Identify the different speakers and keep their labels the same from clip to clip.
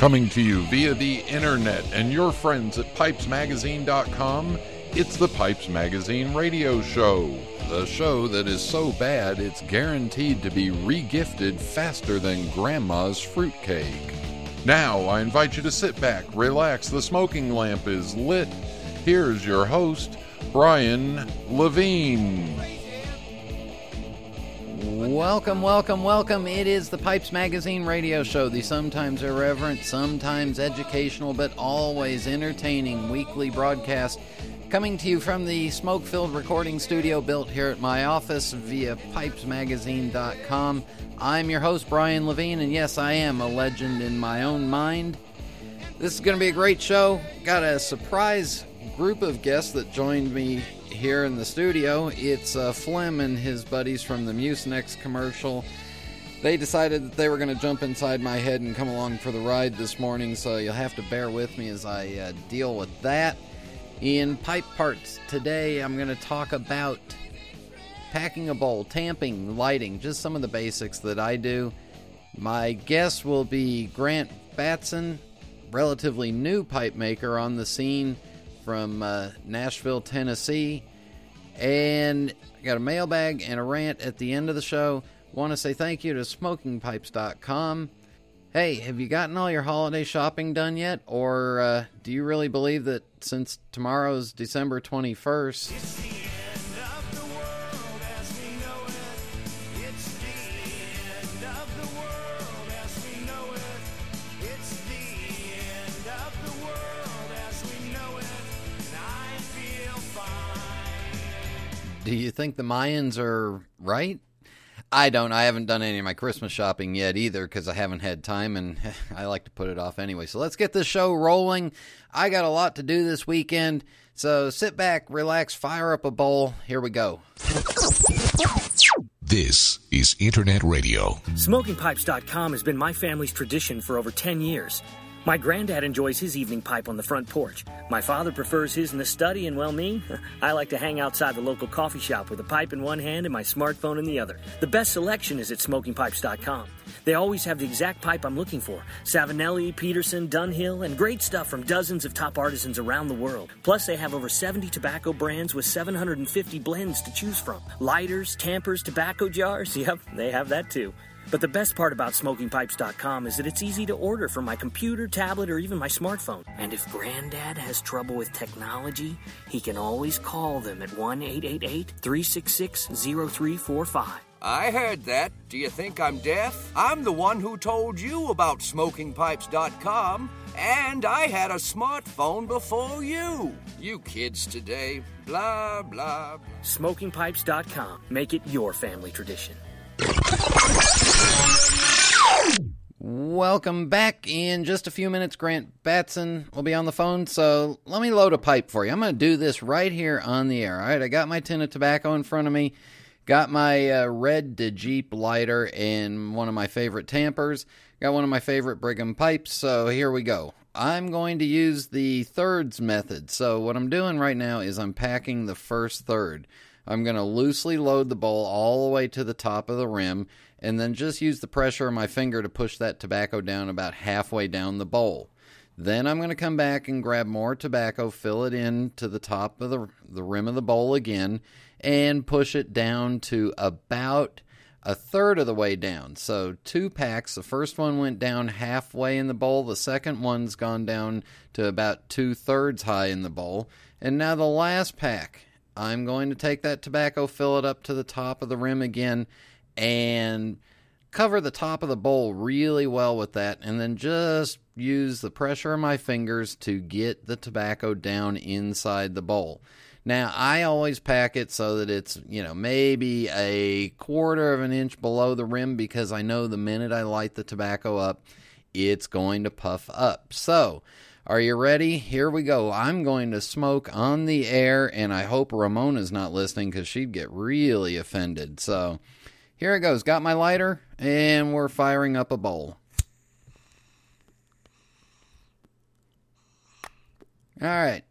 Speaker 1: Coming to you via the internet and your friends at pipesmagazine.com, it's the Pipes Magazine radio show. The show that is so bad it's guaranteed to be regifted faster than Grandma's fruitcake. Now, I invite you to sit back, relax, the smoking lamp is lit. Here's your host, Brian Levine.
Speaker 2: Welcome, welcome, welcome. It is the Pipes Magazine radio show, the sometimes irreverent, sometimes educational, but always entertaining weekly broadcast coming to you from the smoke filled recording studio built here at my office via pipesmagazine.com. I'm your host, Brian Levine, and yes, I am a legend in my own mind. This is going to be a great show. Got a surprise group of guests that joined me here in the studio. It's uh, Flem and his buddies from the Mucinex commercial. They decided that they were going to jump inside my head and come along for the ride this morning, so you'll have to bear with me as I uh, deal with that. In pipe parts today, I'm going to talk about packing a bowl, tamping, lighting, just some of the basics that I do. My guest will be Grant Batson, relatively new pipe maker on the scene from uh, Nashville, Tennessee. And I got a mailbag and a rant at the end of the show. Want to say thank you to smokingpipes.com. Hey, have you gotten all your holiday shopping done yet? Or uh, do you really believe that since tomorrow's December 21st, Do you think the Mayans are right? I don't. I haven't done any of my Christmas shopping yet either because I haven't had time and I like to put it off anyway. So let's get this show rolling. I got a lot to do this weekend. So sit back, relax, fire up a bowl. Here we go.
Speaker 3: This is Internet Radio.
Speaker 4: SmokingPipes.com has been my family's tradition for over 10 years. My granddad enjoys his evening pipe on the front porch. My father prefers his in the study, and well, me, I like to hang outside the local coffee shop with a pipe in one hand and my smartphone in the other. The best selection is at smokingpipes.com. They always have the exact pipe I'm looking for Savinelli, Peterson, Dunhill, and great stuff from dozens of top artisans around the world. Plus, they have over 70 tobacco brands with 750 blends to choose from. Lighters, tampers, tobacco jars, yep, they have that too. But the best part about smokingpipes.com is that it's easy to order from my computer, tablet, or even my smartphone. And if Granddad has trouble with technology, he can always call them at 1 888 366 0345.
Speaker 5: I heard that. Do you think I'm deaf? I'm the one who told you about smokingpipes.com, and I had a smartphone before you. You kids today, blah, blah.
Speaker 4: Smokingpipes.com. Make it your family tradition.
Speaker 2: Welcome back. In just a few minutes, Grant Batson will be on the phone. So let me load a pipe for you. I'm going to do this right here on the air. All right, I got my tin of tobacco in front of me, got my uh, red Jeep lighter, and one of my favorite tampers. Got one of my favorite Brigham pipes. So here we go. I'm going to use the thirds method. So what I'm doing right now is I'm packing the first third. I'm going to loosely load the bowl all the way to the top of the rim and then just use the pressure of my finger to push that tobacco down about halfway down the bowl. Then I'm going to come back and grab more tobacco, fill it in to the top of the, the rim of the bowl again, and push it down to about a third of the way down. So, two packs. The first one went down halfway in the bowl, the second one's gone down to about two thirds high in the bowl. And now the last pack. I'm going to take that tobacco, fill it up to the top of the rim again, and cover the top of the bowl really well with that, and then just use the pressure of my fingers to get the tobacco down inside the bowl. Now, I always pack it so that it's, you know, maybe a quarter of an inch below the rim because I know the minute I light the tobacco up, it's going to puff up. So, are you ready? Here we go. I'm going to smoke on the air, and I hope Ramona's not listening because she'd get really offended. So, here it goes. Got my lighter, and we're firing up a bowl. All right.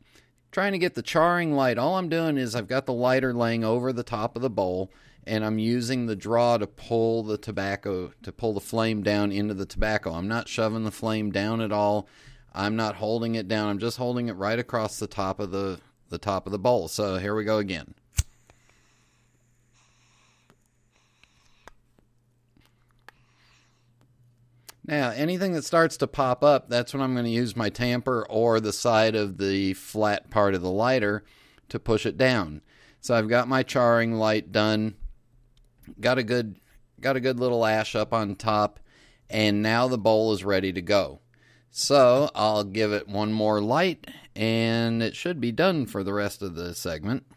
Speaker 2: Trying to get the charring light, all I'm doing is I've got the lighter laying over the top of the bowl and I'm using the draw to pull the tobacco, to pull the flame down into the tobacco. I'm not shoving the flame down at all. I'm not holding it down. I'm just holding it right across the top of the, the top of the bowl. So here we go again. Now, anything that starts to pop up, that's when I'm going to use my tamper or the side of the flat part of the lighter to push it down. So I've got my charring light done. Got a good got a good little ash up on top and now the bowl is ready to go. So, I'll give it one more light and it should be done for the rest of the segment.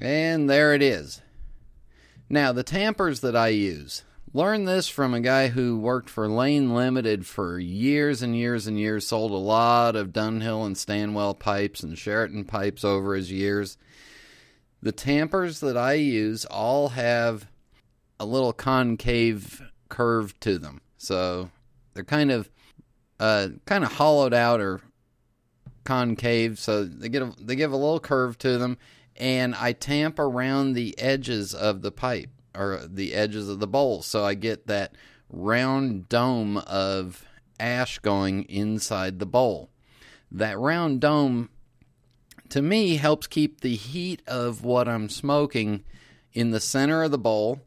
Speaker 2: And there it is. Now, the tampers that I use. Learned this from a guy who worked for Lane Limited for years and years and years, sold a lot of Dunhill and Stanwell pipes and Charatan pipes over his years. The tampers that I use all have a little concave curve to them. So they're kind of uh, kind of hollowed out or concave, so they get a, they give a little curve to them and I tamp around the edges of the pipe or the edges of the bowl so I get that round dome of ash going inside the bowl. That round dome to me helps keep the heat of what I'm smoking in the center of the bowl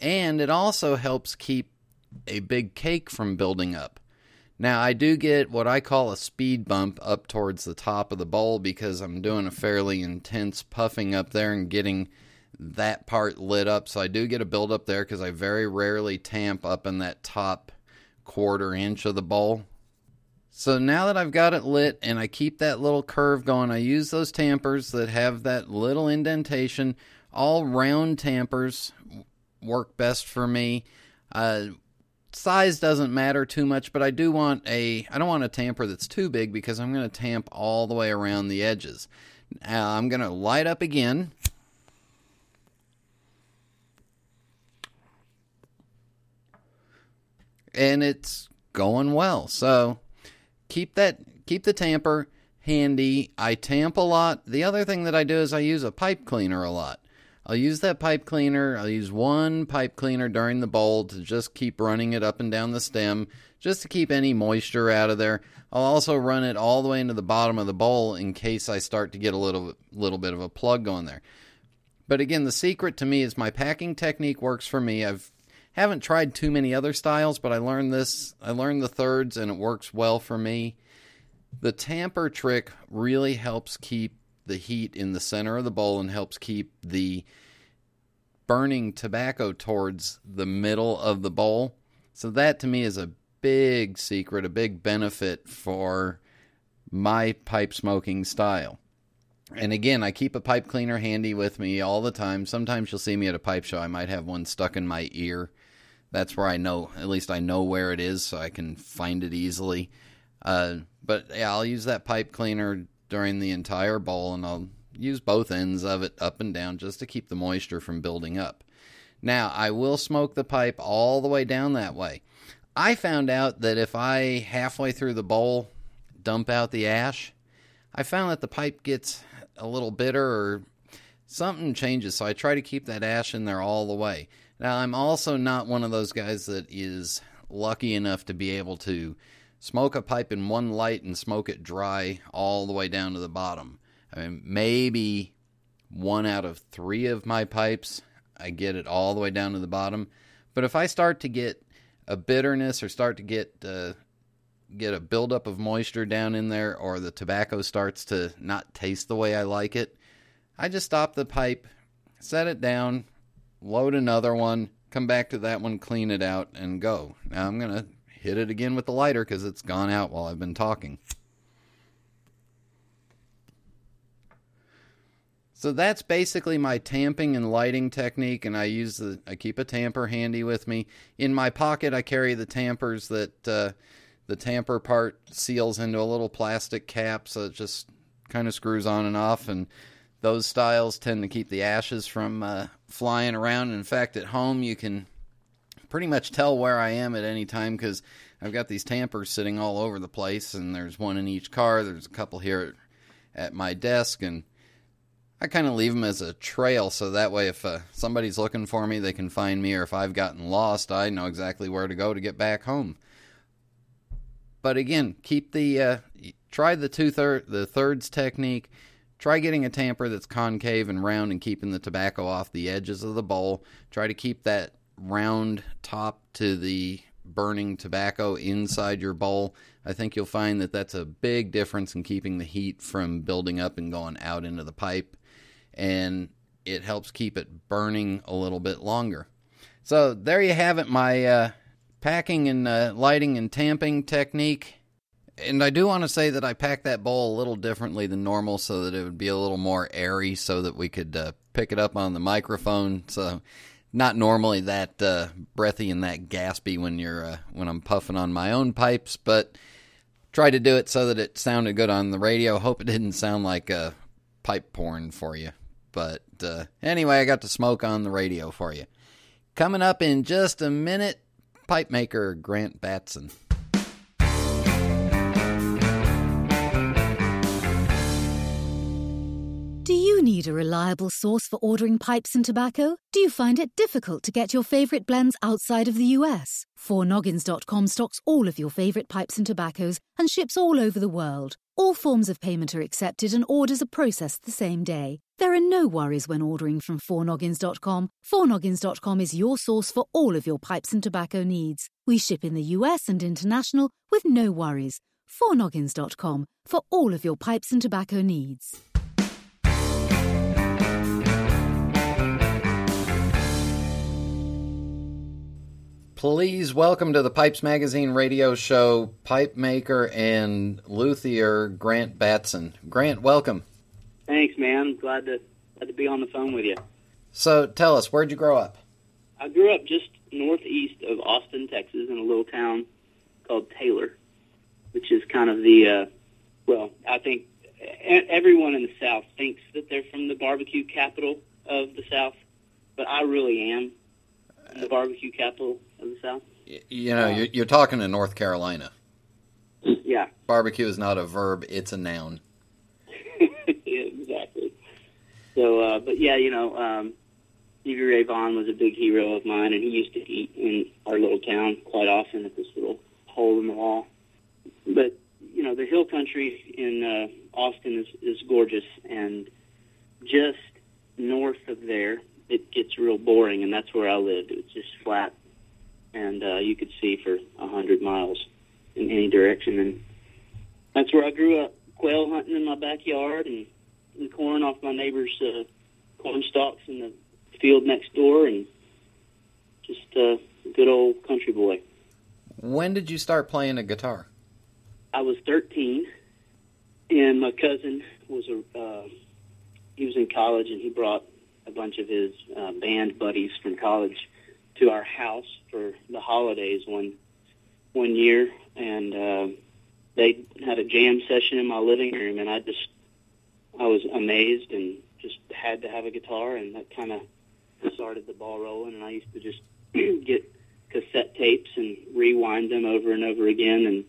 Speaker 2: and it also helps keep a big cake from building up. Now, I do get what I call a speed bump up towards the top of the bowl because I'm doing a fairly intense puffing up there and getting that part lit up. So I do get a build up there because I very rarely tamp up in that top quarter inch of the bowl. So now that I've got it lit and I keep that little curve going, I use those tampers that have that little indentation. All round tampers work best for me. Uh, size doesn't matter too much, but I do want a I don't want a tamper that's too big because I'm going to tamp all the way around the edges. Now I'm going to light up again. And it's going well. So keep that keep the tamper handy. I tamp a lot. The other thing that I do is I use a pipe cleaner a lot. I'll use that pipe cleaner. I'll use one pipe cleaner during the bowl to just keep running it up and down the stem, just to keep any moisture out of there. I'll also run it all the way into the bottom of the bowl in case I start to get a little little bit of a plug going there. But again, the secret to me is my packing technique works for me. I've haven't tried too many other styles, but I learned this. I learned the thirds, and it works well for me. The tamper trick really helps keep the heat in the center of the bowl and helps keep the burning tobacco towards the middle of the bowl. So that to me is a big secret, a big benefit for my pipe smoking style. And again, I keep a pipe cleaner handy with me all the time. Sometimes you'll see me at a pipe show. I might have one stuck in my ear. That's where I know, at least I know where it is so I can find it easily. Uh, but yeah, I'll use that pipe cleaner during the entire bowl and I'll use both ends of it up and down just to keep the moisture from building up. Now, I will smoke the pipe all the way down that way. I found out that if I halfway through the bowl dump out the ash, I found that the pipe gets a little bitter or something changes. So I try to keep that ash in there all the way. Now, I'm also not one of those guys that is lucky enough to be able to smoke a pipe in one light and smoke it dry all the way down to the bottom. I mean, maybe one out of three of my pipes, I get it all the way down to the bottom. But if I start to get a bitterness or start to get uh, get a buildup of moisture down in there, or the tobacco starts to not taste the way I like it, I just stop the pipe, set it down, load another one, come back to that one, clean it out, and go. Now I'm gonna hit it again with the lighter because it's gone out while I've been talking. So that's basically my tamping and lighting technique, and I use the I keep a tamper handy with me. In my pocket, I carry the tampers that uh, the tamper part seals into a little plastic cap, so it just kind of screws on and off. And those styles tend to keep the ashes from uh, flying around. In fact, at home you can pretty much tell where I am at any time because I've got these tampers sitting all over the place, and there's one in each car. There's a couple here at my desk, and I kind of leave them as a trail so that way if uh, somebody's looking for me, they can find me, or if I've gotten lost, I know exactly where to go to get back home. But again, keep the uh, try the two the thirds technique. Try getting a tamper that's concave and round and keeping the tobacco off the edges of the bowl. Try to keep that round top to the burning tobacco inside your bowl. I think you'll find that that's a big difference in keeping the heat from building up and going out into the pipe. And it helps keep it burning a little bit longer. So there you have it, my uh, packing and uh, lighting and tamping technique. And I do want to say that I packed that bowl a little differently than normal so that it would be a little more airy so that we could uh, pick it up on the microphone. So not normally that uh, breathy and that gaspy when you're uh, when I'm puffing on my own pipes, but tried to do it so that it sounded good on the radio. Hope it didn't sound like a pipe porn for you. But uh, anyway, I got to smoke on the radio for you. Coming up in just a minute, pipe maker Grant Batson.
Speaker 6: Do you need a reliable source for ordering pipes and tobacco? Do you find it difficult to get your favorite blends outside of the US? 4noggins.com stocks all of your favorite pipes and tobaccos and ships all over the world. All forms of payment are accepted and orders are processed the same day. There are no worries when ordering from 4noggins.com. 4noggins.com is your source for all of your pipes and tobacco needs. We ship in the US and international with no worries. 4noggins.com for all of your pipes and tobacco needs.
Speaker 2: Please welcome to the Pipes Magazine radio show pipe maker and luthier Grant Batson. Grant, welcome.
Speaker 7: Thanks, man. Glad to glad to be on the phone with you.
Speaker 2: So tell us, where'd you grow up?
Speaker 7: I grew up just northeast of Austin, Texas, in a little town called Taylor, which is kind of the uh, well, I think everyone in the South thinks that they're from the barbecue capital of the South, but I really am the barbecue capital the
Speaker 2: You know, you're, you're talking to North Carolina.
Speaker 7: Yeah,
Speaker 2: Barbecue is not a verb; it's a noun.
Speaker 7: yeah, exactly. So, uh, but yeah, you know, um, Stevie Ray Vaughan was a big hero of mine, and he used to eat in our little town quite often at this little hole in the wall. But you know, the hill country in uh, Austin is, is gorgeous, and just north of there, it gets real boring, and that's where I lived. It was just flat, and uh, you could see for a hundred miles in any direction, and that's where I grew up. Quail hunting in my backyard, and, and corn off my neighbor's uh, corn stalks in the field next door, and just uh, a good old country boy.
Speaker 2: When did you start playing a guitar?
Speaker 7: I was 13, and my cousin was a uh, he was in college, and he brought a bunch of his uh, band buddies from college to our house for the holidays one one year, and uh, they had a jam session in my living room, and I just I was amazed and just had to have a guitar, and that kind of started the ball rolling. And I used to just get cassette tapes and rewind them over and over again, and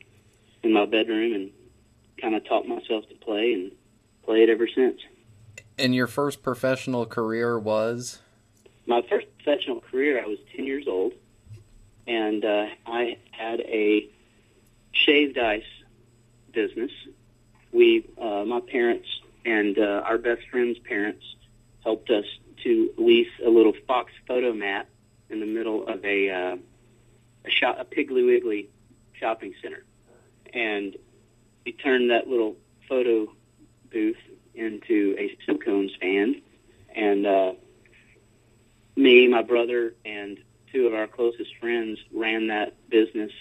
Speaker 7: in my bedroom, and kind of taught myself to play and play it ever since.
Speaker 2: And your first professional career was?
Speaker 7: My first professional career, I was 10 years old, and uh, I had a shaved ice business. We, uh, my parents and uh, our best friend's parents helped us to lease a little Fox photo mat in the middle of a uh, a, shop, a Piggly Wiggly shopping center, and we turned that little photo booth into a snow cone stand, and uh, me, my brother, and two of our closest friends ran that business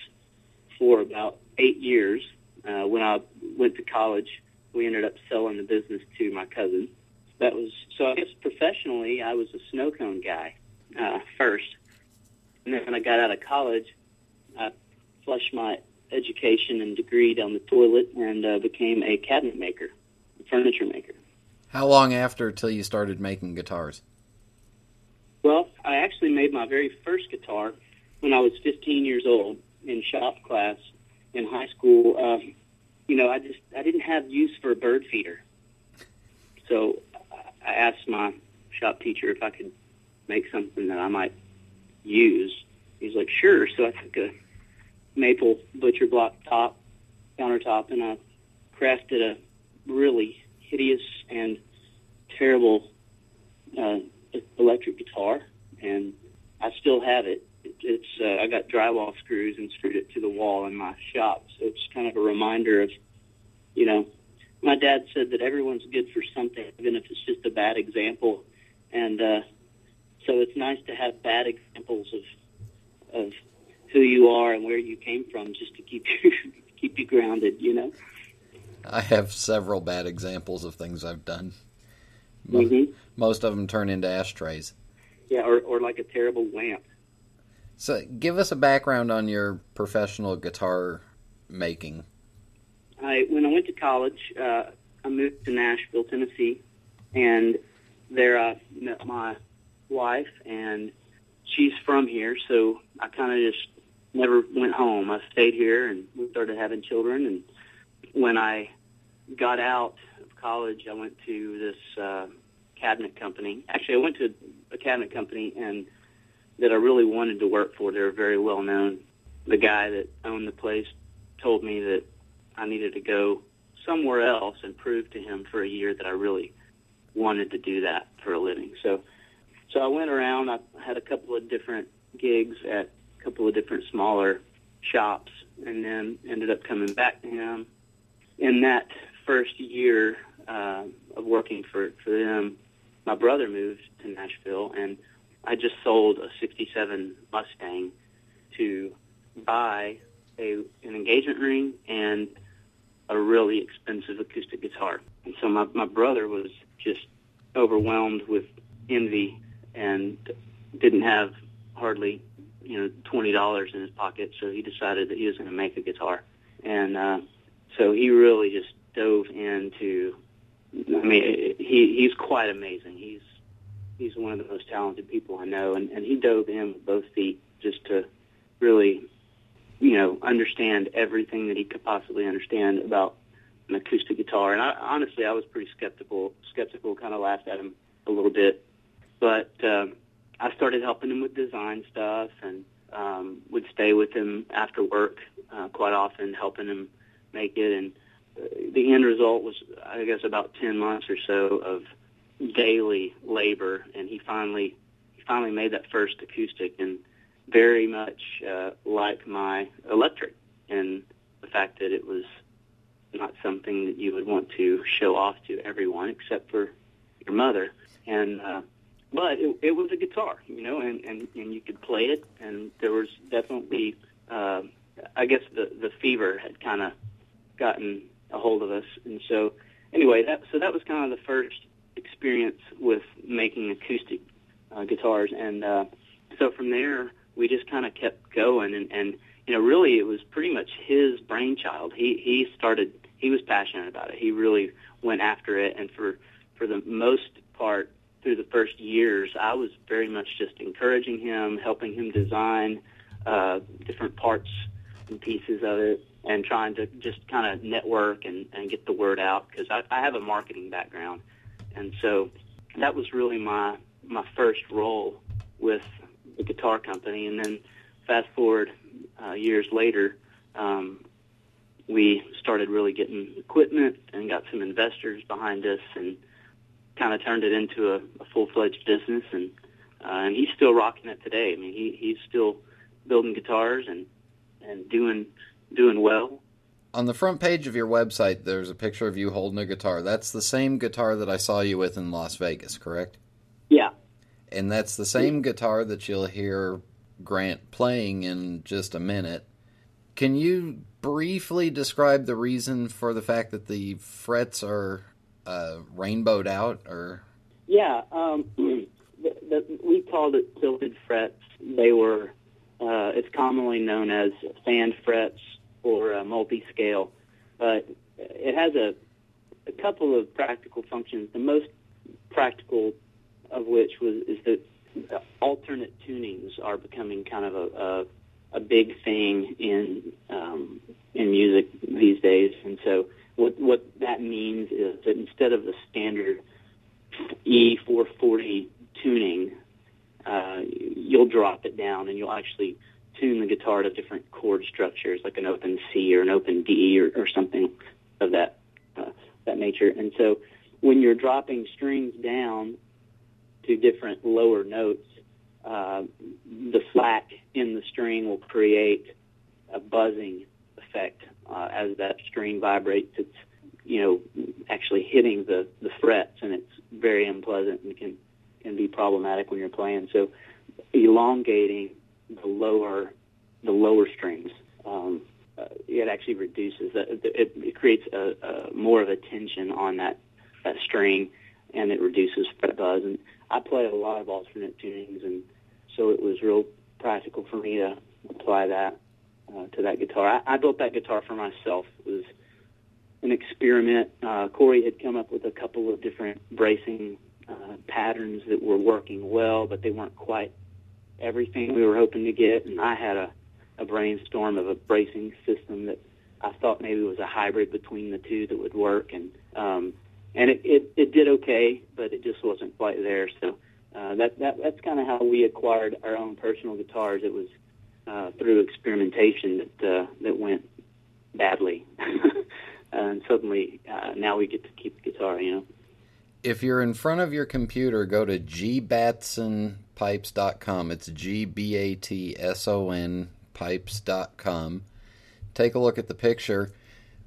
Speaker 7: for about eight years. Uh, when I went to college, we ended up selling the business to my cousin. That was so. I guess professionally, I was a snow cone guy uh, first, and then when I got out of college, I flushed my education and degree down the toilet and uh, became a cabinet maker, a furniture maker.
Speaker 2: How long after till you started making guitars?
Speaker 7: Well, I actually made my very first guitar when I was 15 years old in shop class in high school, uh, you know, I just I didn't have use for a bird feeder, so I asked my shop teacher if I could make something that I might use. He's like, sure. So I took a maple butcher block top countertop and I crafted a really hideous and terrible uh, electric guitar, and I still have it. It's uh, I got drywall screws and screwed it to the wall in my shop, so it's kind of a reminder of, you know, my dad said that everyone's good for something, even if it's just a bad example, and uh, so it's nice to have bad examples of of who you are and where you came from, just to keep you keep you grounded, you know.
Speaker 2: I have several bad examples of things I've done.
Speaker 7: Mm-hmm.
Speaker 2: Most of them turn into ashtrays.
Speaker 7: Yeah, or or like a terrible lamp.
Speaker 2: So, give us a background on your professional guitar making.
Speaker 7: I when I went to college, uh, I moved to Nashville, Tennessee, and there I met my wife, and she's from here, so I kind of just never went home. I stayed here, and we started having children. And when I got out of college, I went to this uh, cabinet company. Actually, I went to a cabinet company and that I really wanted to work for. They were very well known. The guy that owned the place told me that I needed to go somewhere else and prove to him for a year that I really wanted to do that for a living. So, so I went around. I had a couple of different gigs at a couple of different smaller shops, and then ended up coming back to him. In that first year uh, of working for for them, my brother moved to Nashville, and I just sold a '67 Mustang to buy a an engagement ring and a really expensive acoustic guitar. And so my my brother was just overwhelmed with envy and didn't have hardly you know twenty dollars in his pocket, so he decided that he was going to make a guitar, and uh, so he really just dove into. I mean, he he's quite amazing. He's he's one of the most talented people I know, and, and he dove in with both feet just to really, you know, understand everything that he could possibly understand about an acoustic guitar. And I, honestly, I was pretty skeptical, skeptical, kind of laughed at him a little bit, but um, I started helping him with design stuff and um, would stay with him after work uh, quite often, helping him make it. And the end result was, I guess, about ten months or so of daily labor, and he finally he finally made that first acoustic, and very much uh, like my electric, and the fact that it was not something that you would want to show off to everyone except for your mother, and uh, but it, it was a guitar, you know, and, and and you could play it, and there was definitely, uh, I guess the the fever had kind of gotten a hold of us, and so anyway, that so that was kind of the first experience with making acoustic uh, guitars, and uh, so from there we just kind of kept going, and, and you know really it was pretty much his brainchild. He he started. He was passionate about it. He really went after it, and for for the most part through the first years, I was very much just encouraging him, helping him design uh, different parts and pieces of it, and trying to just kind of network and, and get the word out because I, I have a marketing background and so that was really my my first role with the guitar company. And then fast forward uh, years later, um, we started really getting equipment and got some investors behind us, and kind of turned it into a, a full fledged business. And uh, and he's still rocking it today. I mean, he he's still building guitars and and doing doing well
Speaker 2: on the front page of your website, there's a picture of you holding a guitar. That's the same guitar that I saw you with in Las Vegas, correct?
Speaker 7: Yeah.
Speaker 2: And that's the same guitar that you'll hear Grant playing in just a minute. Can you briefly describe the reason for the fact that the frets are uh, rainbowed out, or?
Speaker 7: Yeah, um, the, the, we called it tilted frets. They were. Uh, it's commonly known as fan frets or uh, multi-scale, but it has a, a couple of practical functions. The most practical of which was is that alternate tunings are becoming kind of a, a a big thing in um, in music these days, and so what what that means is that instead of the standard E440 tuning, uh, you'll drop it down and you'll actually tune the guitar to different chord structures, like an open C or an open D or, or something of that uh, that nature. And so, when you're dropping strings down to different lower notes, uh, the slack in the string will create a buzzing effect uh, as that string vibrates. It's you know actually hitting the the frets, and it's very unpleasant and can can be problematic when you're playing. So elongating the lower the lower strings. Um, uh, it actually reduces it, it, it creates a, a more of a tension on that that string, and it reduces fret buzz. And I play a lot of alternate tunings, and so it was real practical for me to apply that uh, to that guitar. I, I built that guitar for myself. It was an experiment. Uh, Corey had come up with a couple of different bracing uh, patterns that were working well, but they weren't quite everything we were hoping to get. And I had a, a brainstorm of a bracing system that I thought maybe was a hybrid between the two that would work. And um, and it, it, it did okay, but it just wasn't quite there. So uh, that, that that's kind of how we acquired our own personal guitars. It was uh, through experimentation that uh, that went badly, and suddenly uh, now we get to keep the guitar. You know.
Speaker 2: If you're in front of your computer, go to gbatsonpipes.com. It's G B A T S O N pipes.com. Take a look at the picture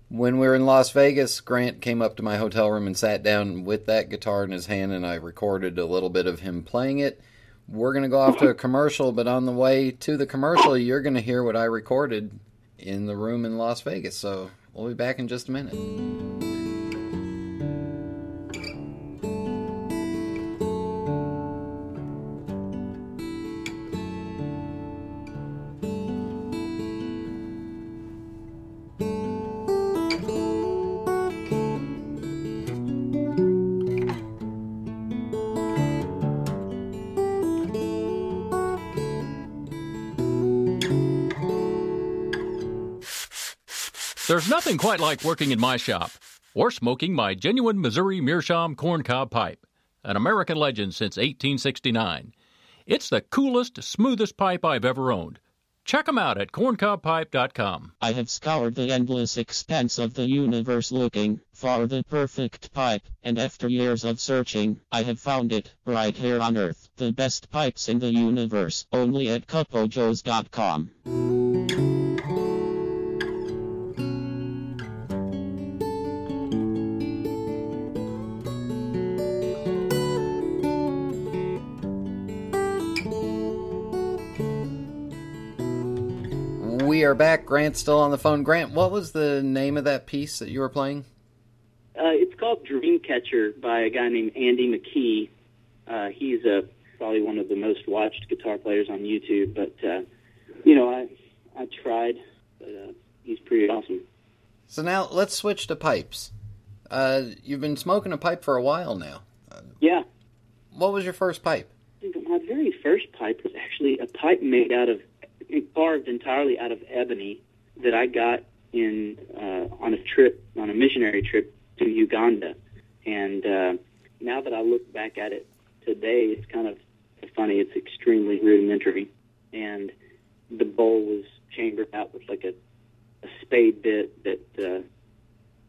Speaker 2: when we were in Las Vegas, Grant came up to my hotel room and sat down with that guitar in his hand, and I recorded a little bit of him playing it. We're going to go off to a commercial, but on the way to the commercial, you're going to hear what I recorded in the room in Las Vegas. So we'll be back in just a minute.
Speaker 8: Nothing quite like working in my shop or smoking my genuine Missouri Meerschaum corncob pipe, an American legend since 1869. It's the coolest, smoothest pipe I've ever owned. Check them out at corncobpipe.com.
Speaker 9: I have scoured the endless expanse of the universe looking for the perfect pipe, and after years of searching, I have found it right here on Earth. The best pipes in the universe, only at
Speaker 2: cupojoes.com. are back. Grant's still on the phone. Grant, what was the name of that piece that you were playing?
Speaker 7: Uh, it's called Dreamcatcher by a guy named Andy McKee. Uh, he's uh, probably one of the most watched guitar players on YouTube. But uh, you know, I I tried, but uh, he's pretty awesome.
Speaker 2: So now let's switch to pipes. Uh, you've been smoking a pipe for a while now.
Speaker 7: Yeah,
Speaker 2: What was your first pipe?
Speaker 7: my very first pipe was actually a pipe made out of carved entirely out of ebony that I got in uh, on a trip on a missionary trip to Uganda. And uh, now that I look back at it today, it's kind of funny. It's extremely rudimentary, and the bowl was chambered out with like a, a spade bit that uh,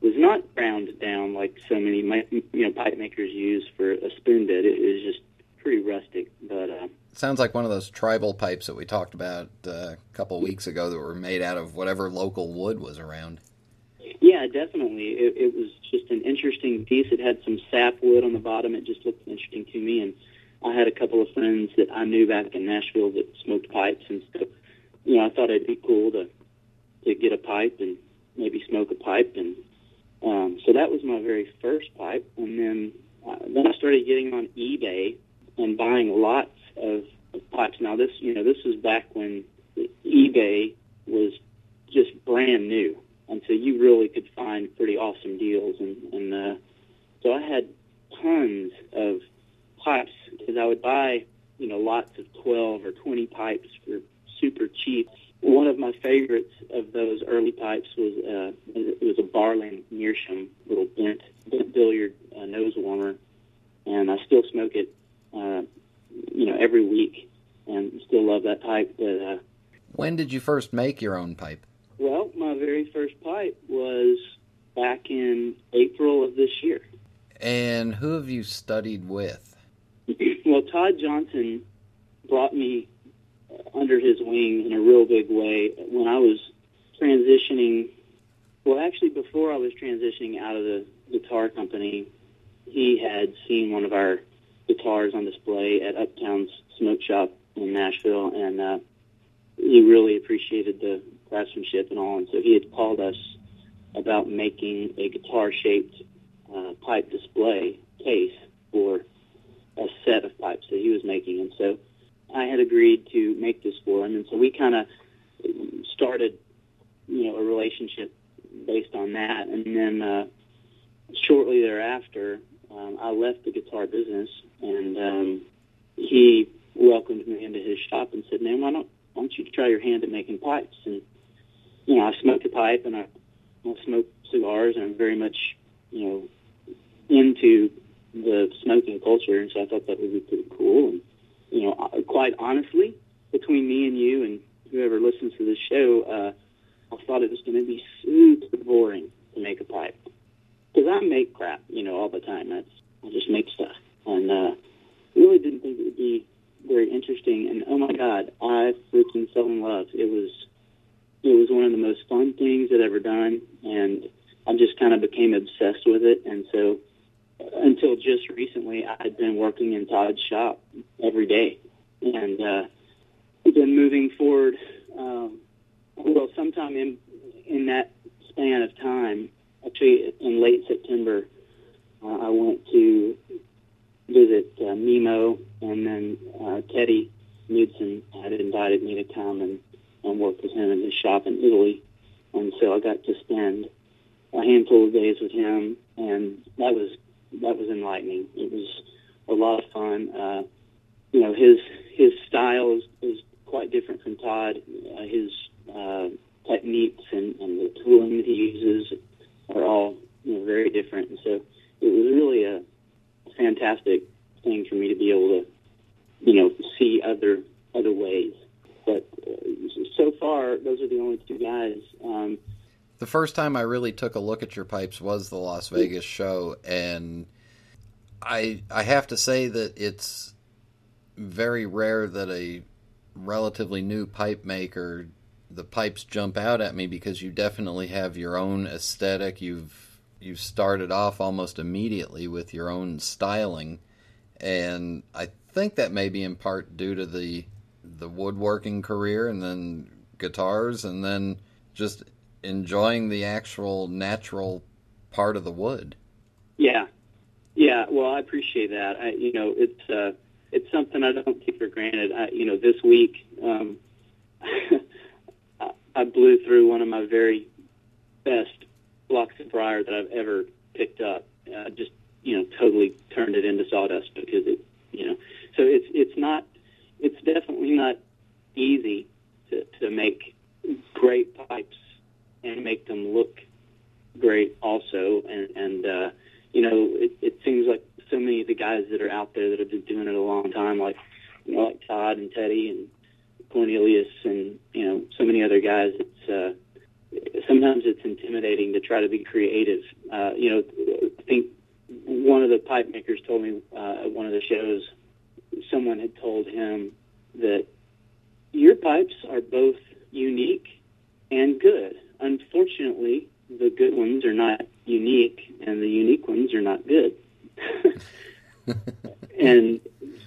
Speaker 7: was not ground down like so many you know pipe makers use for a spoon bit. It was just pretty rustic, but. Uh,
Speaker 2: Sounds like one of those tribal pipes that we talked about uh, a couple weeks ago that were made out of whatever local wood was around.
Speaker 7: Yeah, definitely. It, it was just an interesting piece. It had some sapwood on the bottom. It just looked interesting to me. And I had a couple of friends that I knew back in Nashville that smoked pipes, and so you know I thought it'd be cool to to get a pipe and maybe smoke a pipe. And um, so that was my very first pipe. And then uh, then I started getting on eBay and buying lots of, pipes. Now this you know this was back when eBay was just brand new and so you really could find pretty awesome deals. And, and uh, so I had tons of pipes because I would buy you know, lots of 12 or 20 pipes for super cheap. One of my favorites of those early pipes was uh, it was a Barling Meerschaum little bent, bent billiard uh, nose warmer, and I still smoke it, uh, you know, every week, and still love that pipe. But uh,
Speaker 2: when did you first make your own pipe?
Speaker 7: Well, my very first pipe was back in April of this year.
Speaker 2: And who have you studied with?
Speaker 7: well, Todd Johnson brought me under his wing in a real big way when I was transitioning. Well, actually, before I was transitioning out of the guitar company, he had seen one of our guitars on display at Uptown's Smoke Shop in Nashville, and uh, he really appreciated the craftsmanship and all. And so he had called us about making a guitar-shaped uh, pipe display case for a set of pipes that he was making. And so I had agreed to make this for him, and so we kind of started, you know, a relationship based on that. And then uh, shortly thereafter, um, I left the guitar business, and um, he welcomed me into his shop and said, "Man, why don't why don't you try your hand at making pipes?" And you know, I smoked a pipe, and I, smoke cigars, and I'm very much, you know, into the smoking culture, and so I thought that would be pretty cool. And you know, quite honestly, between me and you and whoever listens to this show, uh, I thought it was going to be super boring to make a pipe because I make crap, you know, all the time. That's I just make stuff, and uh, really didn't think it would be very interesting. And oh my God, I freaking fell in love. It was it was one of the most fun things I'd ever done, and I just kind of became obsessed with it. And so until just recently, I'd been working in Todd's shop every day, and uh, then moving forward. Um, well, sometime in in that span of time, actually in late September, uh, I went to visit uh, Mimo, and then uh, Teddy Knudsen had invited me to come and, and work with him in his shop in Italy, and so I got to spend a handful of days with him, and that was that was enlightening. It was a lot of fun. Uh, you know, his his style is, is quite different from Todd. Uh, his uh, techniques and, and the tooling that he uses are all you know very different, and so it was really a fantastic thing for me to be able to you know see other other ways. But uh, so far, those are the only two guys. Um,
Speaker 2: the first time I really took a look at your pipes was the Las Vegas show, and I I have to say that it's very rare that a relatively new pipe maker the pipes jump out at me because you definitely have your own aesthetic. You've you've started off almost immediately with your own styling, and I think that may be in part due to the the woodworking career and then guitars and then just enjoying the actual natural part of the wood.
Speaker 7: Yeah, yeah. Well, I appreciate that. I, you know, it's uh, it's something I don't take for granted. I, you know, this week um, I blew through one of my very best blocks of briar that I've ever picked up. Uh, just you know, totally turned it into sawdust because it, you know, so it's it's not, it's definitely not easy to to make great pipes and make them look great also. And, and uh, you know, it, it seems like so many of the guys that are out there that have been doing it a long time, like you know, like Todd and Teddy and Cornelius and you know so many other guys. It's uh, sometimes it's intimidating to try to be creative. Uh, you know, I think one of the pipe makers told me uh, at one of the shows, someone had told him that your pipes are both unique and good unfortunately, the good ones are not unique, and the unique ones are not good. and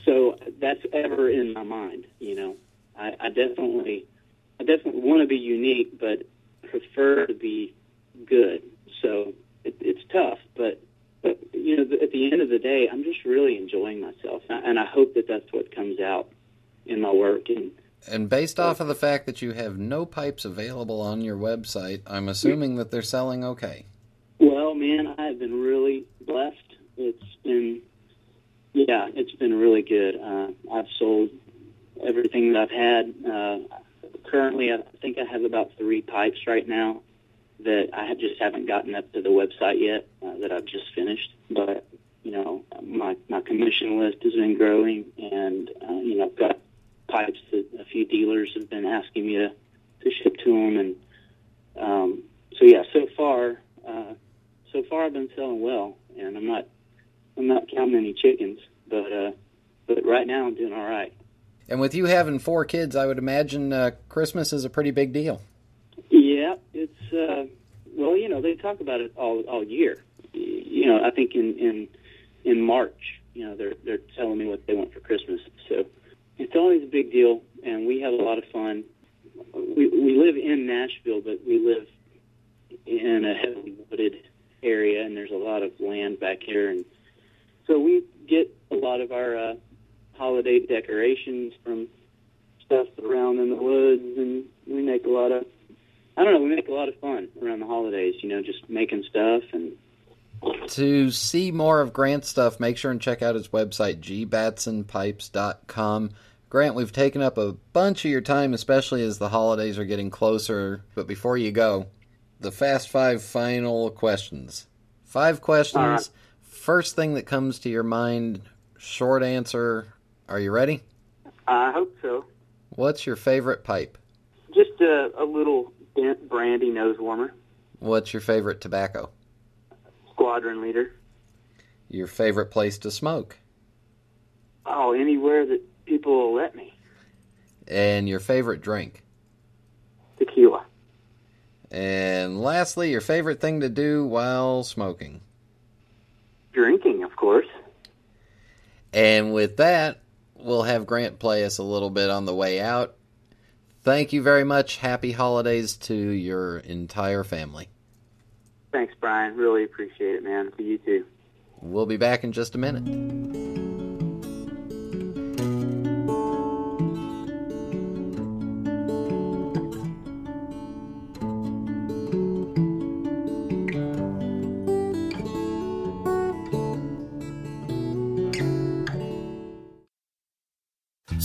Speaker 7: so that's ever in my mind. You know, I, I definitely, I definitely want to be unique, but prefer to be good. So it, it's tough, but but you know, at the end of the day, I'm just really enjoying myself, and I hope that that's what comes out in my work and
Speaker 2: and based off of the fact that you have no pipes available on your website, I'm assuming that they're selling okay.
Speaker 7: Well, man, I've been really blessed. It's been, Yeah, it's been really good. Uh, I've sold everything that I've had. Uh, currently, I think I have about three pipes right now that I have just haven't gotten up to the website yet. Uh, that I've just finished, but you know, my my commission list has been growing, and uh, you know, I've got pipes that a few dealers have been asking me to to ship to them, and um, so yeah, so far, uh, so far I've been selling well, and I'm not I'm not counting any chickens, but uh, but right now I'm doing all right.
Speaker 2: And with you having four kids, I would imagine uh, Christmas is a pretty big deal.
Speaker 7: Yeah, it's uh, well, you know, they talk about it all all year. You know, I think in in in March, you know, they're they're telling me what they want for Christmas. So it's always a big deal, and we have a lot of fun. We we live in Nashville, but we live in a heavily wooded area, and there's a lot of land back here, and so we get a lot of our uh, holiday decorations from stuff around in the woods, and we make a lot of I don't know, we make a lot of fun around the holidays. You know, just making stuff and
Speaker 2: to see more of Grant's stuff, make sure and check out his website, gbatsonpipes.com. Grant, we've taken up a bunch of your time, especially as the holidays are getting closer. But before you go, the fast five final questions. Five questions. Right. First thing that comes to your mind, short answer. Are you ready?
Speaker 7: I hope so.
Speaker 2: What's your favorite pipe?
Speaker 7: Just a, a little bent brandy nose warmer.
Speaker 2: What's your favorite tobacco?
Speaker 7: squadron leader.
Speaker 2: Your favorite place to smoke?
Speaker 7: Oh, anywhere that people will let me.
Speaker 2: And your favorite drink?
Speaker 7: Tequila.
Speaker 2: And lastly, your favorite thing to do while smoking?
Speaker 7: Drinking, of course.
Speaker 2: And with that, we'll have Grant play us a little bit on the way out. Thank you very much. Happy holidays to your entire family.
Speaker 7: Thanks, Brian. Really appreciate it, man. For you too.
Speaker 2: We'll be back in just a minute.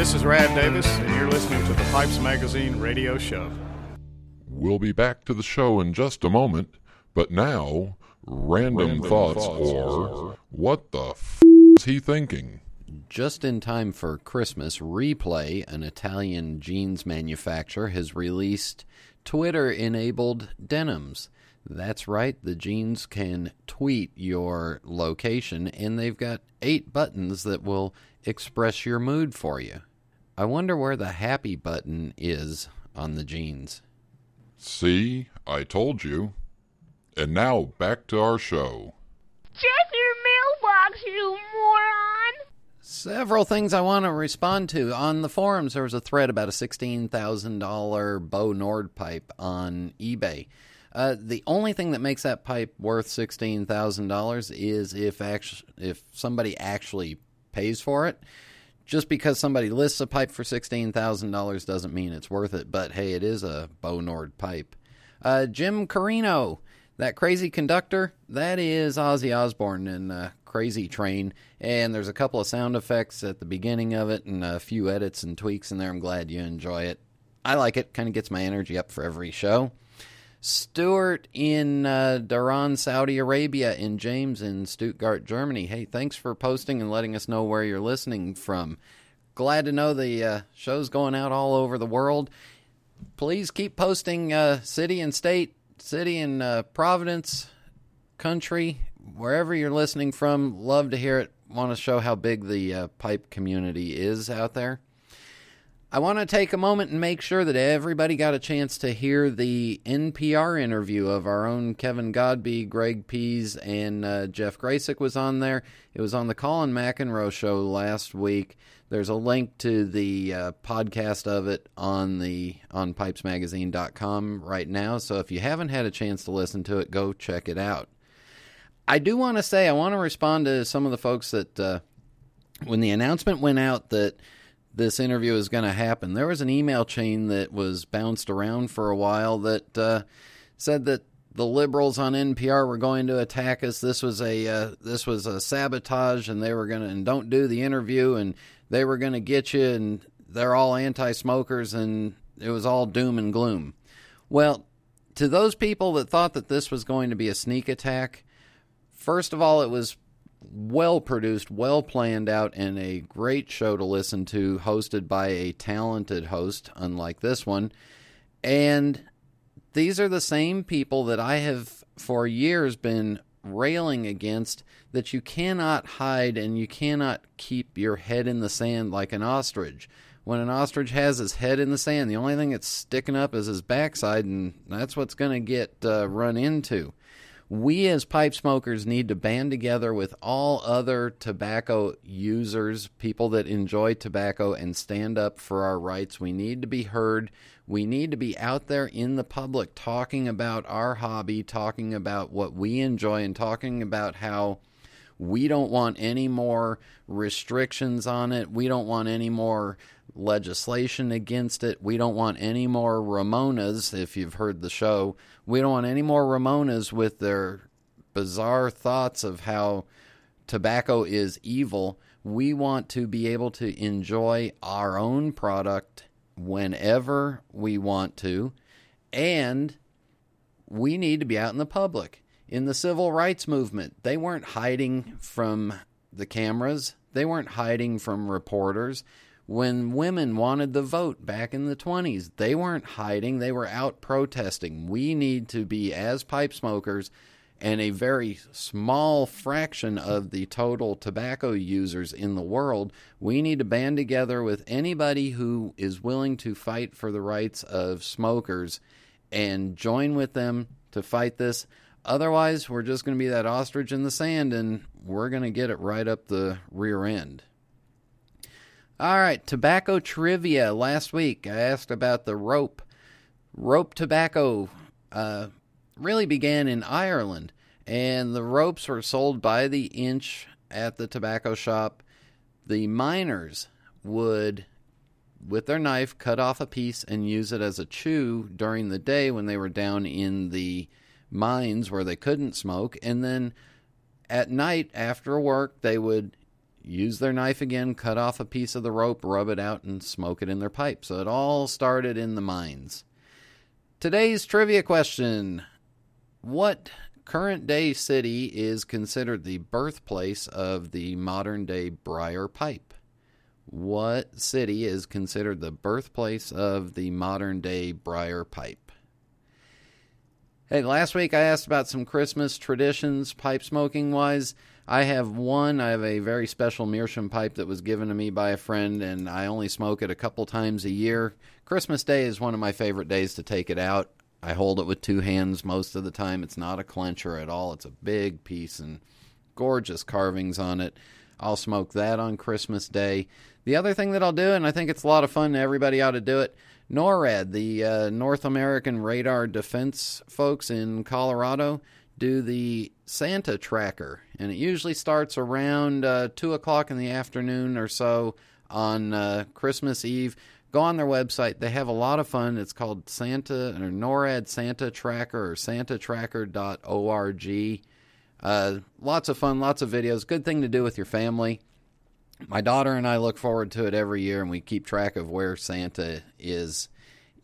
Speaker 10: This is Rad Davis, and you're listening to the Pipes Magazine radio show.
Speaker 1: We'll be back to the show in just a moment, but now, random, random thoughts, thoughts, or what the f is he thinking?
Speaker 2: Just in time for Christmas, Replay, an Italian jeans manufacturer, has released Twitter enabled denims. That's right, the jeans can tweet your location, and they've got eight buttons that will express your mood for you. I wonder where the happy button is on the jeans.
Speaker 1: See, I told you. And now back to our show.
Speaker 11: Check your mailbox, you moron!
Speaker 2: Several things I want to respond to. On the forums, there was a thread about a $16,000 Bo Nordh pipe on eBay. Uh, the only thing that makes that pipe worth $16,000 is if, actu- if somebody actually pays for it just because somebody lists a pipe for $16,000 doesn't mean it's worth it, but hey, it is a Bo Nordh pipe. Uh, Jim Carino, that crazy conductor, that is Ozzy Osbourne in uh, Crazy Train, and there's a couple of sound effects at the beginning of it and a few edits and tweaks in there. I'm glad you enjoy it. I like it, kind of gets my energy up for every show. Stuart in uh, Dhahran, Saudi Arabia, and James in Stuttgart, Germany. Hey, thanks for posting and letting us know where you're listening from. Glad to know the uh, show's going out all over the world. Please keep posting uh, city and state, city and uh, Providence, country, wherever you're listening from. Love to hear it. Want to show how big the uh, pipe community is out there. I want to take a moment and make sure that everybody got a chance to hear the NPR interview of our own Kevin Godbee, Greg Pease, and uh, Jeff Gracik was on there. It was on the Colin McEnroe show last week. There's a link to the uh, podcast of it on the on pipesmagazine.com right now. So if you haven't had a chance to listen to it, go check it out. I do want to say I want to respond to some of the folks that uh, when the announcement went out that this interview is going to happen. There was an email chain that was bounced around for a while that uh, said that the liberals on NPR were going to attack us. This was a uh, this was a sabotage, and they were going to and don't do the interview, and they were going to get you, and they're all anti-smokers, and it was all doom and gloom. Well, to those people that thought that this was going to be a sneak attack, first of all, it was well produced, well planned out, and a great show to listen to, hosted by a talented host, unlike this one. And these are the same people that I have for years been railing against that you cannot hide and you cannot keep your head in the sand like an ostrich. When an ostrich has his head in the sand, the only thing that's sticking up is his backside, and that's what's going to get uh, run into we as pipe smokers need to band together with all other tobacco users, people that enjoy tobacco, and stand up for our rights. We need to be heard. We need to be out there in the public talking about our hobby, talking about what we enjoy, and talking about how we don't want any more restrictions on it. We don't want any more legislation against it. We don't want any more Ramonas, if you've heard the show. We don't want any more Ramonas with their bizarre thoughts of how tobacco is evil. We want to be able to enjoy our own product whenever we want to, and we need to be out in the public. In the civil rights movement, they weren't hiding from the cameras, they weren't hiding from reporters when women wanted the vote back in the 20s. They weren't hiding, they were out protesting. We need to be, as pipe smokers, and a very small fraction of the total tobacco users in the world, we need to band together with anybody who is willing to fight for the rights of smokers and join with them to fight this. Otherwise, we're just going to be that ostrich in the sand and we're going to get it right up the rear end. All right, tobacco trivia. Last week I asked about the rope. Rope tobacco uh, really began in Ireland, and the ropes were sold by the inch at the tobacco shop. The miners would, with their knife, cut off a piece and use it as a chew during the day when they were down in the mines where they couldn't smoke, and then at night after work they would use their knife again, cut off a piece of the rope, rub it out, and smoke it in their pipe. So it all started in the mines. Today's trivia question What current day city is considered the birthplace of the modern day briar pipe? What city is considered the birthplace of the modern day briar pipe? Hey, last week I asked about some Christmas traditions, pipe smoking wise. I have one. I have a very special meerschaum pipe that was given to me by a friend, and I only smoke it a couple times a year. Christmas Day is one of my favorite days to take it out. I hold it with two hands most of the time. It's not a clencher at all. It's a big piece and gorgeous carvings on it. I'll smoke that on Christmas Day. The other thing that I'll do, and I think it's a lot of fun, everybody ought to do it. NORAD, the uh, North American Radar Defense folks in Colorado, do the Santa tracker, and it usually starts around uh, 2 o'clock in the afternoon or so on uh, Christmas Eve. Go on their website. They have a lot of fun. It's called Santa or NORAD Santa Tracker or santatracker.org. Uh, lots of fun, lots of videos. Good thing to do with your family. My daughter and I look forward to it every year, and we keep track of where Santa is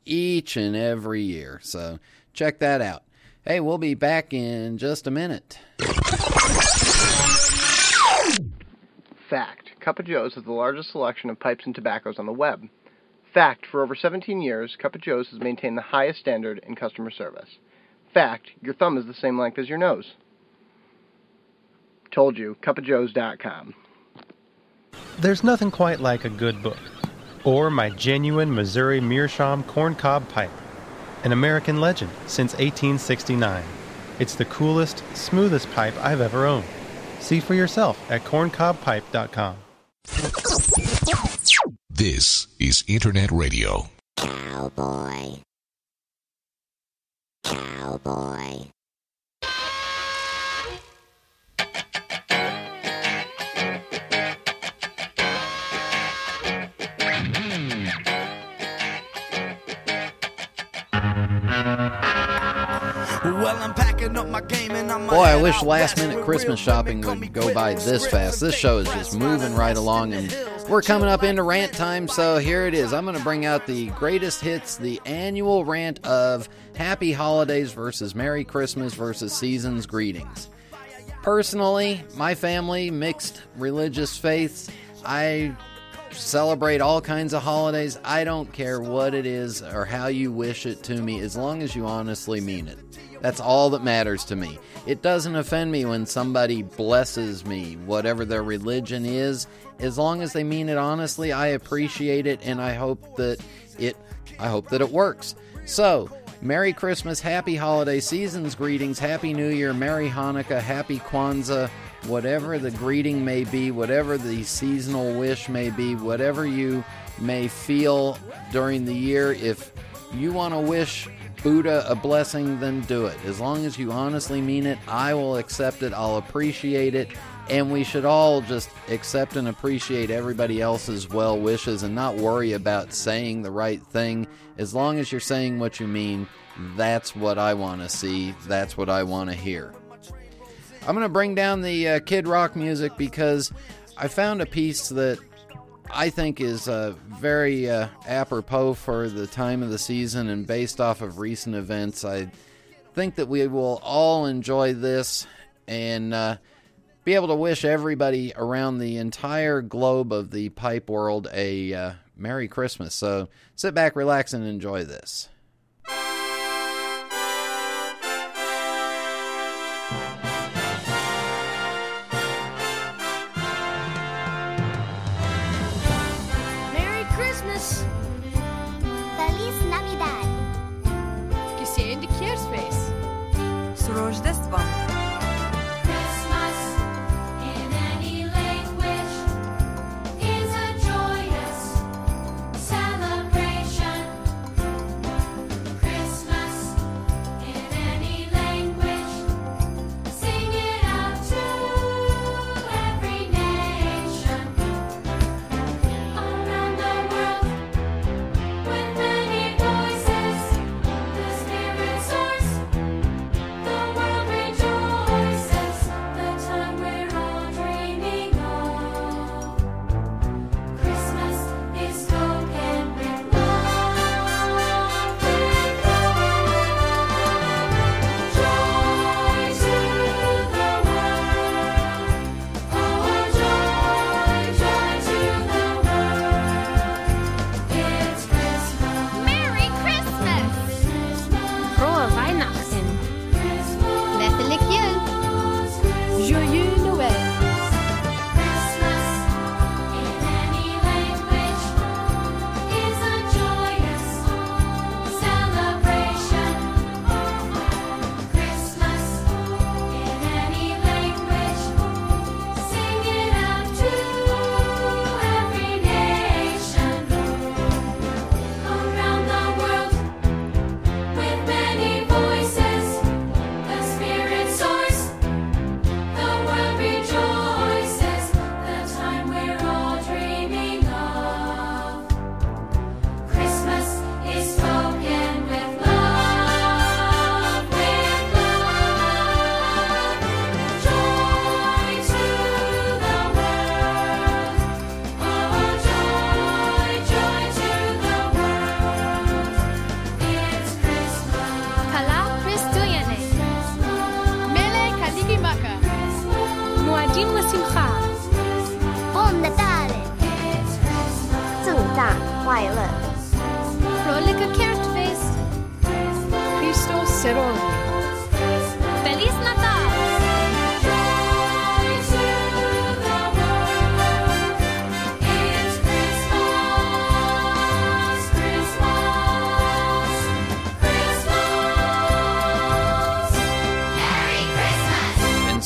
Speaker 2: each and every year. So check that out. Hey, we'll be back in just a minute.
Speaker 12: Fact Cup of Joe's has the largest selection of pipes and tobaccos on the web. Fact For over 17 years, Cup of Joe's has maintained the highest standard in customer service. Fact Your thumb is the same length as your nose. Told you, cupojoes.com.
Speaker 13: There's nothing quite like a good book, or my genuine Missouri Meerschaum corncob pipe, an American legend since 1869. It's the coolest, smoothest pipe I've ever owned. See for yourself at corncobpipe.com.
Speaker 3: This is Internet Radio.
Speaker 14: Cowboy. Cowboy.
Speaker 15: Well, I'm packing up my game and I'm
Speaker 2: Boy, I wish last minute Christmas shopping would go by this fast. This show is just moving right along, and we're coming up into rant time, so here it is. I'm going to bring out the greatest hits, the annual rant of Happy Holidays versus Merry Christmas versus Season's Greetings. Personally, my family, mixed religious faiths, I celebrate all kinds of holidays. I don't care what it is or how you wish it to me, as long as you honestly mean it. That's all that matters to me. It doesn't offend me when somebody blesses me, whatever their religion is. As long as they mean it honestly, I appreciate it and I hope that it I hope that it works. So, Merry Christmas, Happy Holiday Seasons greetings, Happy New Year, Merry Hanukkah, Happy Kwanzaa, whatever the greeting may be, whatever the seasonal wish may be, whatever you may feel during the year, if you want to wish Buddha a blessing, then do it. As long as you honestly mean it, I will accept it, I'll appreciate it, and we should all just accept and appreciate everybody else's well wishes and not worry about saying the right thing. As long as you're saying what you mean, that's what I want to see, that's what I want to hear. I'm going to bring down the uh, Kid Rock music because I found a piece that I think is uh, very uh, apropos for the time of the season and based off of recent events. I think that we will all enjoy this and uh, be able to wish everybody around the entire globe of the pipe world a uh, Merry Christmas. So sit back, relax, and enjoy this.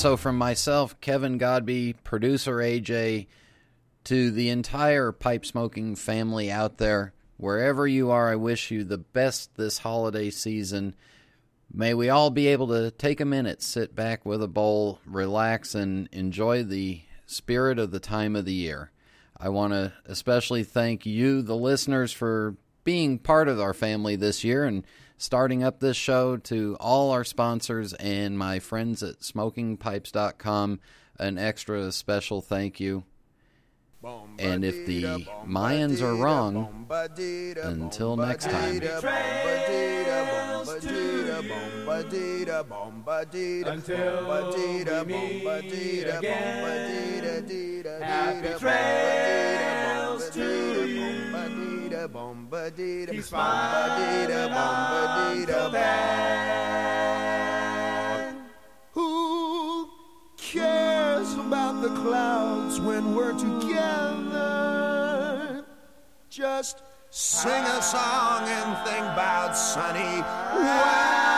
Speaker 2: So, from myself, Kevin Godbee, producer AJ, to the entire pipe smoking family out there, wherever you are, I wish you the best this holiday season. May we all be able to take a minute, sit back with a bowl, relax, and enjoy the spirit of the time of the year. I want to especially thank you, the listeners, for being part of our family this year and starting up this show to all our sponsors and my friends at smokingpipes.com. An extra special thank you. And if the Mayans are wrong, until next time.
Speaker 16: Happy trails to you. Keep smiling until then.
Speaker 17: Who cares about the clouds when we're together? Just sing a song and think about sunny weather.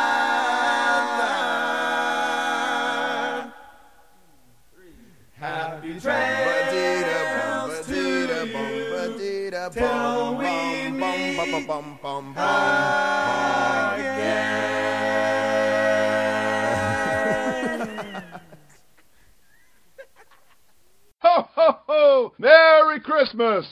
Speaker 16: Meet again.
Speaker 10: Ho, ho, ho! Merry Christmas!